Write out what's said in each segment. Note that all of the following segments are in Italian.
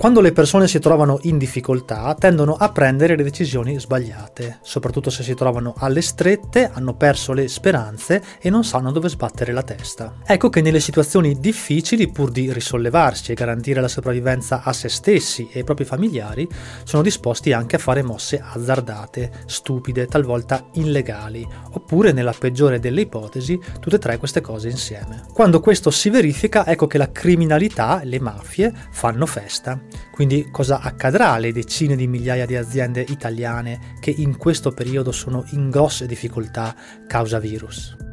Quando le persone si trovano in difficoltà tendono a prendere le decisioni sbagliate, soprattutto se si trovano alle strette, hanno perso le speranze e non sanno dove sbattere la testa. Ecco che nelle situazioni difficili, pur di risollevarsi e garantire la sopravvivenza a se stessi e ai propri familiari, sono disposti anche a fare mosse azzardate, stupide, talvolta illegali, oppure nella peggiore delle ipotesi, tutte e tre queste cose insieme. Quando questo si verifica, ecco che la criminalità, le mafie, fanno festa quindi cosa accadrà alle decine di migliaia di aziende italiane che in questo periodo sono in grosse difficoltà causa virus?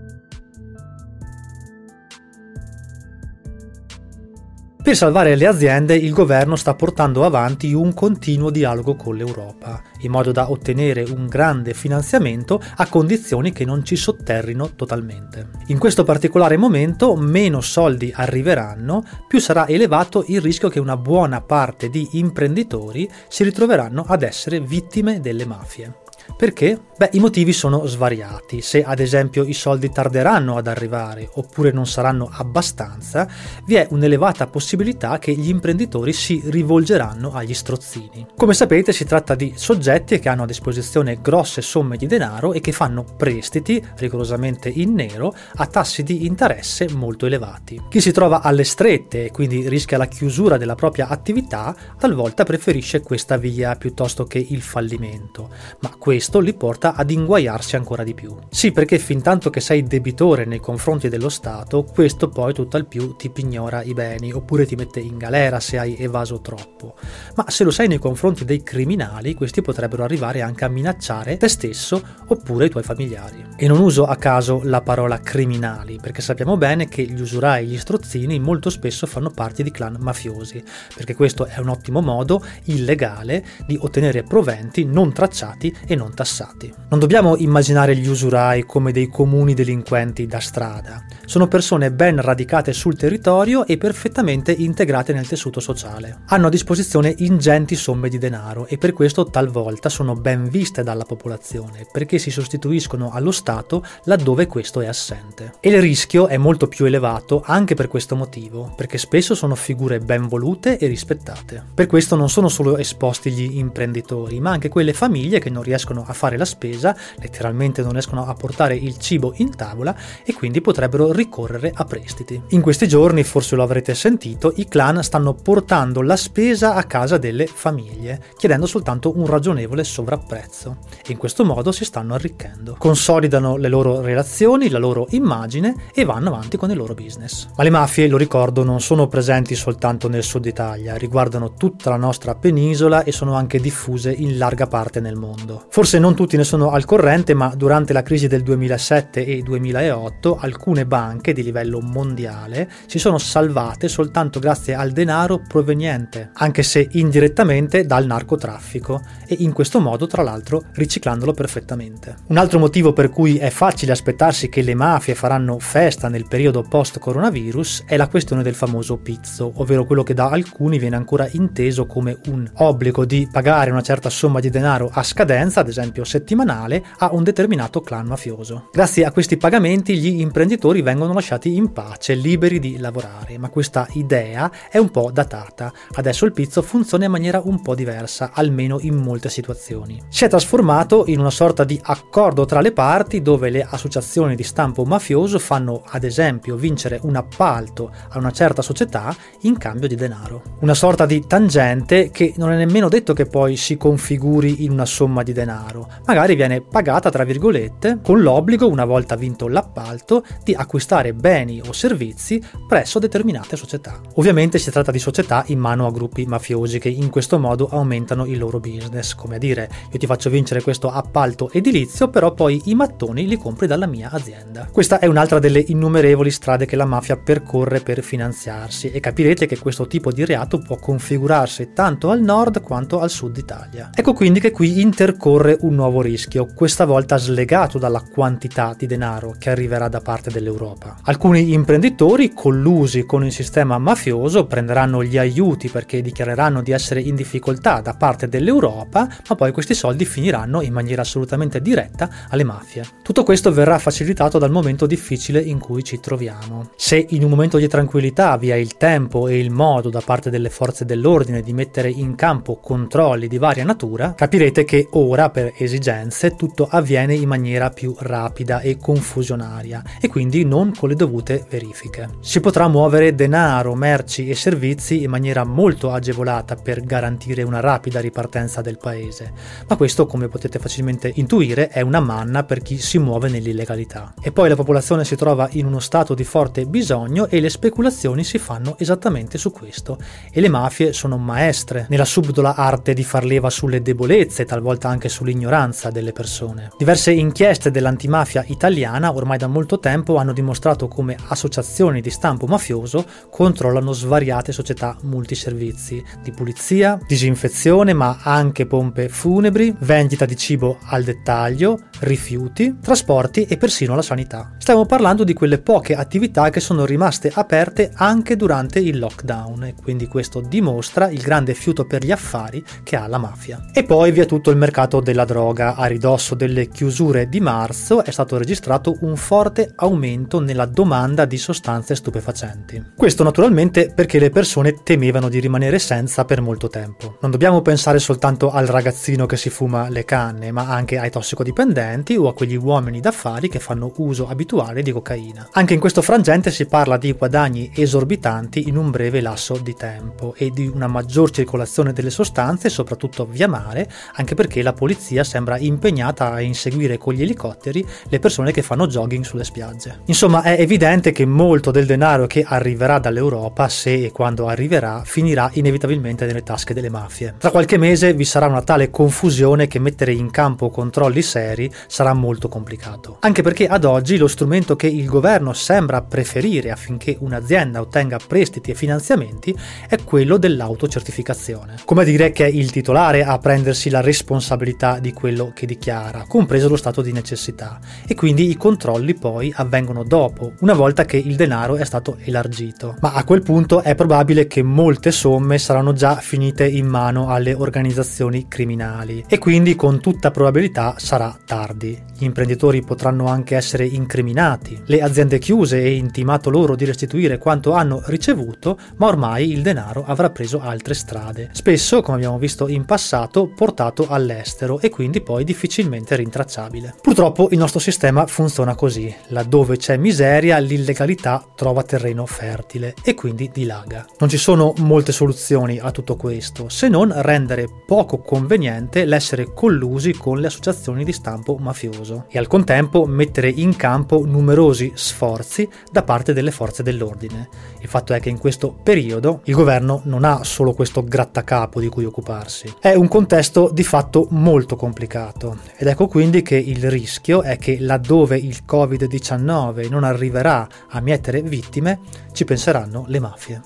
Per salvare le aziende il governo sta portando avanti un continuo dialogo con l'Europa, in modo da ottenere un grande finanziamento a condizioni che non ci sotterrino totalmente. In questo particolare momento meno soldi arriveranno, più sarà elevato il rischio che una buona parte di imprenditori si ritroveranno ad essere vittime delle mafie. Perché? Beh, i motivi sono svariati. Se ad esempio i soldi tarderanno ad arrivare oppure non saranno abbastanza, vi è un'elevata possibilità che gli imprenditori si rivolgeranno agli strozzini. Come sapete si tratta di soggetti che hanno a disposizione grosse somme di denaro e che fanno prestiti, rigorosamente in nero, a tassi di interesse molto elevati. Chi si trova alle strette e quindi rischia la chiusura della propria attività, talvolta preferisce questa via piuttosto che il fallimento. Ma questo questo li porta ad inguaiarsi ancora di più. Sì, perché fin tanto che sei debitore nei confronti dello Stato, questo poi tutt'al più ti pignora i beni oppure ti mette in galera se hai evaso troppo. Ma se lo sei nei confronti dei criminali, questi potrebbero arrivare anche a minacciare te stesso oppure i tuoi familiari. E non uso a caso la parola criminali, perché sappiamo bene che gli usurai e gli strozzini molto spesso fanno parte di clan mafiosi, perché questo è un ottimo modo illegale di ottenere proventi non tracciati e non non tassati. Non dobbiamo immaginare gli usurai come dei comuni delinquenti da strada. Sono persone ben radicate sul territorio e perfettamente integrate nel tessuto sociale. Hanno a disposizione ingenti somme di denaro e per questo talvolta sono ben viste dalla popolazione, perché si sostituiscono allo Stato laddove questo è assente. E il rischio è molto più elevato anche per questo motivo, perché spesso sono figure ben volute e rispettate. Per questo non sono solo esposti gli imprenditori, ma anche quelle famiglie che non riescono riescono a fare la spesa, letteralmente non riescono a portare il cibo in tavola e quindi potrebbero ricorrere a prestiti. In questi giorni, forse lo avrete sentito, i clan stanno portando la spesa a casa delle famiglie, chiedendo soltanto un ragionevole sovrapprezzo e in questo modo si stanno arricchendo. Consolidano le loro relazioni, la loro immagine e vanno avanti con il loro business. Ma le mafie, lo ricordo, non sono presenti soltanto nel sud Italia, riguardano tutta la nostra penisola e sono anche diffuse in larga parte nel mondo. Forse Forse non tutti ne sono al corrente, ma durante la crisi del 2007 e 2008 alcune banche di livello mondiale si sono salvate soltanto grazie al denaro proveniente, anche se indirettamente, dal narcotraffico e in questo modo, tra l'altro, riciclandolo perfettamente. Un altro motivo per cui è facile aspettarsi che le mafie faranno festa nel periodo post-coronavirus è la questione del famoso pizzo, ovvero quello che da alcuni viene ancora inteso come un obbligo di pagare una certa somma di denaro a scadenza, ad esempio settimanale, a un determinato clan mafioso. Grazie a questi pagamenti gli imprenditori vengono lasciati in pace, liberi di lavorare, ma questa idea è un po' datata. Adesso il pizzo funziona in maniera un po' diversa, almeno in molte situazioni. Si è trasformato in una sorta di accordo tra le parti dove le associazioni di stampo mafioso fanno ad esempio vincere un appalto a una certa società in cambio di denaro. Una sorta di tangente che non è nemmeno detto che poi si configuri in una somma di denaro denaro, magari viene pagata tra virgolette con l'obbligo, una volta vinto l'appalto, di acquistare beni o servizi presso determinate società. Ovviamente si tratta di società in mano a gruppi mafiosi che in questo modo aumentano il loro business, come a dire io ti faccio vincere questo appalto edilizio, però poi i mattoni li compri dalla mia azienda. Questa è un'altra delle innumerevoli strade che la mafia percorre per finanziarsi e capirete che questo tipo di reato può configurarsi tanto al nord quanto al sud Italia. Ecco quindi che qui intercorre corre un nuovo rischio, questa volta slegato dalla quantità di denaro che arriverà da parte dell'Europa. Alcuni imprenditori, collusi con il sistema mafioso, prenderanno gli aiuti perché dichiareranno di essere in difficoltà da parte dell'Europa, ma poi questi soldi finiranno in maniera assolutamente diretta alle mafie. Tutto questo verrà facilitato dal momento difficile in cui ci troviamo. Se in un momento di tranquillità vi è il tempo e il modo da parte delle forze dell'ordine di mettere in campo controlli di varia natura, capirete che ora, per esigenze, tutto avviene in maniera più rapida e confusionaria e quindi non con le dovute verifiche. Si potrà muovere denaro, merci e servizi in maniera molto agevolata per garantire una rapida ripartenza del paese, ma questo, come potete facilmente intuire, è una manna per chi si muove nell'illegalità. E poi la popolazione si trova in uno stato di forte bisogno e le speculazioni si fanno esattamente su questo e le mafie sono maestre nella subdola arte di far leva sulle debolezze talvolta anche sull'ignoranza delle persone. Diverse inchieste dell'antimafia italiana ormai da molto tempo hanno dimostrato come associazioni di stampo mafioso controllano svariate società multiservizi di pulizia, disinfezione ma anche pompe funebri, vendita di cibo al dettaglio, rifiuti, trasporti e persino la sanità. Stiamo parlando di quelle poche attività che sono rimaste aperte anche durante il lockdown e quindi questo dimostra il grande fiuto per gli affari che ha la mafia. E poi via tutto il mercato della droga. A ridosso delle chiusure di marzo è stato registrato un forte aumento nella domanda di sostanze stupefacenti. Questo naturalmente perché le persone temevano di rimanere senza per molto tempo. Non dobbiamo pensare soltanto al ragazzino che si fuma le canne, ma anche ai tossicodipendenti o a quegli uomini d'affari che fanno uso abituale di cocaina. Anche in questo frangente si parla di guadagni esorbitanti in un breve lasso di tempo e di una maggior circolazione delle sostanze, soprattutto via mare, anche perché la polizia sembra impegnata a inseguire con gli elicotteri le persone che fanno jogging sulle spiagge. Insomma, è evidente che molto del denaro che arriverà dall'Europa, se e quando arriverà, finirà inevitabilmente nelle tasche delle mafie. Tra qualche mese vi sarà una tale confusione che mettere in campo controlli seri sarà molto complicato. Anche perché ad oggi lo strumento che il governo sembra preferire affinché un'azienda ottenga prestiti e finanziamenti è quello dell'autocertificazione. Come dire che è il titolare a prendersi la responsabilità di quello che dichiara, compreso lo stato di necessità, e quindi i controlli poi avvengono dopo, una volta che il denaro è stato elargito. Ma a quel punto è probabile che molte somme saranno già finite in mano alle organizzazioni criminali e quindi con tutta probabilità sarà tardi. tardi. Gli imprenditori potranno anche essere incriminati, le aziende chiuse e intimato loro di restituire quanto hanno ricevuto, ma ormai il denaro avrà preso altre strade, spesso, come abbiamo visto in passato, portato all'estero e quindi poi difficilmente rintracciabile. Purtroppo il nostro sistema funziona così, laddove c'è miseria l'illegalità trova terreno fertile e quindi dilaga. Non ci sono molte soluzioni a tutto questo, se non rendere poco conveniente l'essere collusi con le associazioni di stampo mafioso e al contempo mettere in campo numerosi sforzi da parte delle forze dell'ordine. Il fatto è che in questo periodo il governo non ha solo questo grattacapo di cui occuparsi, è un contesto di fatto molto complicato ed ecco quindi che il rischio è che laddove il Covid-19 non arriverà a mietere vittime, ci penseranno le mafie.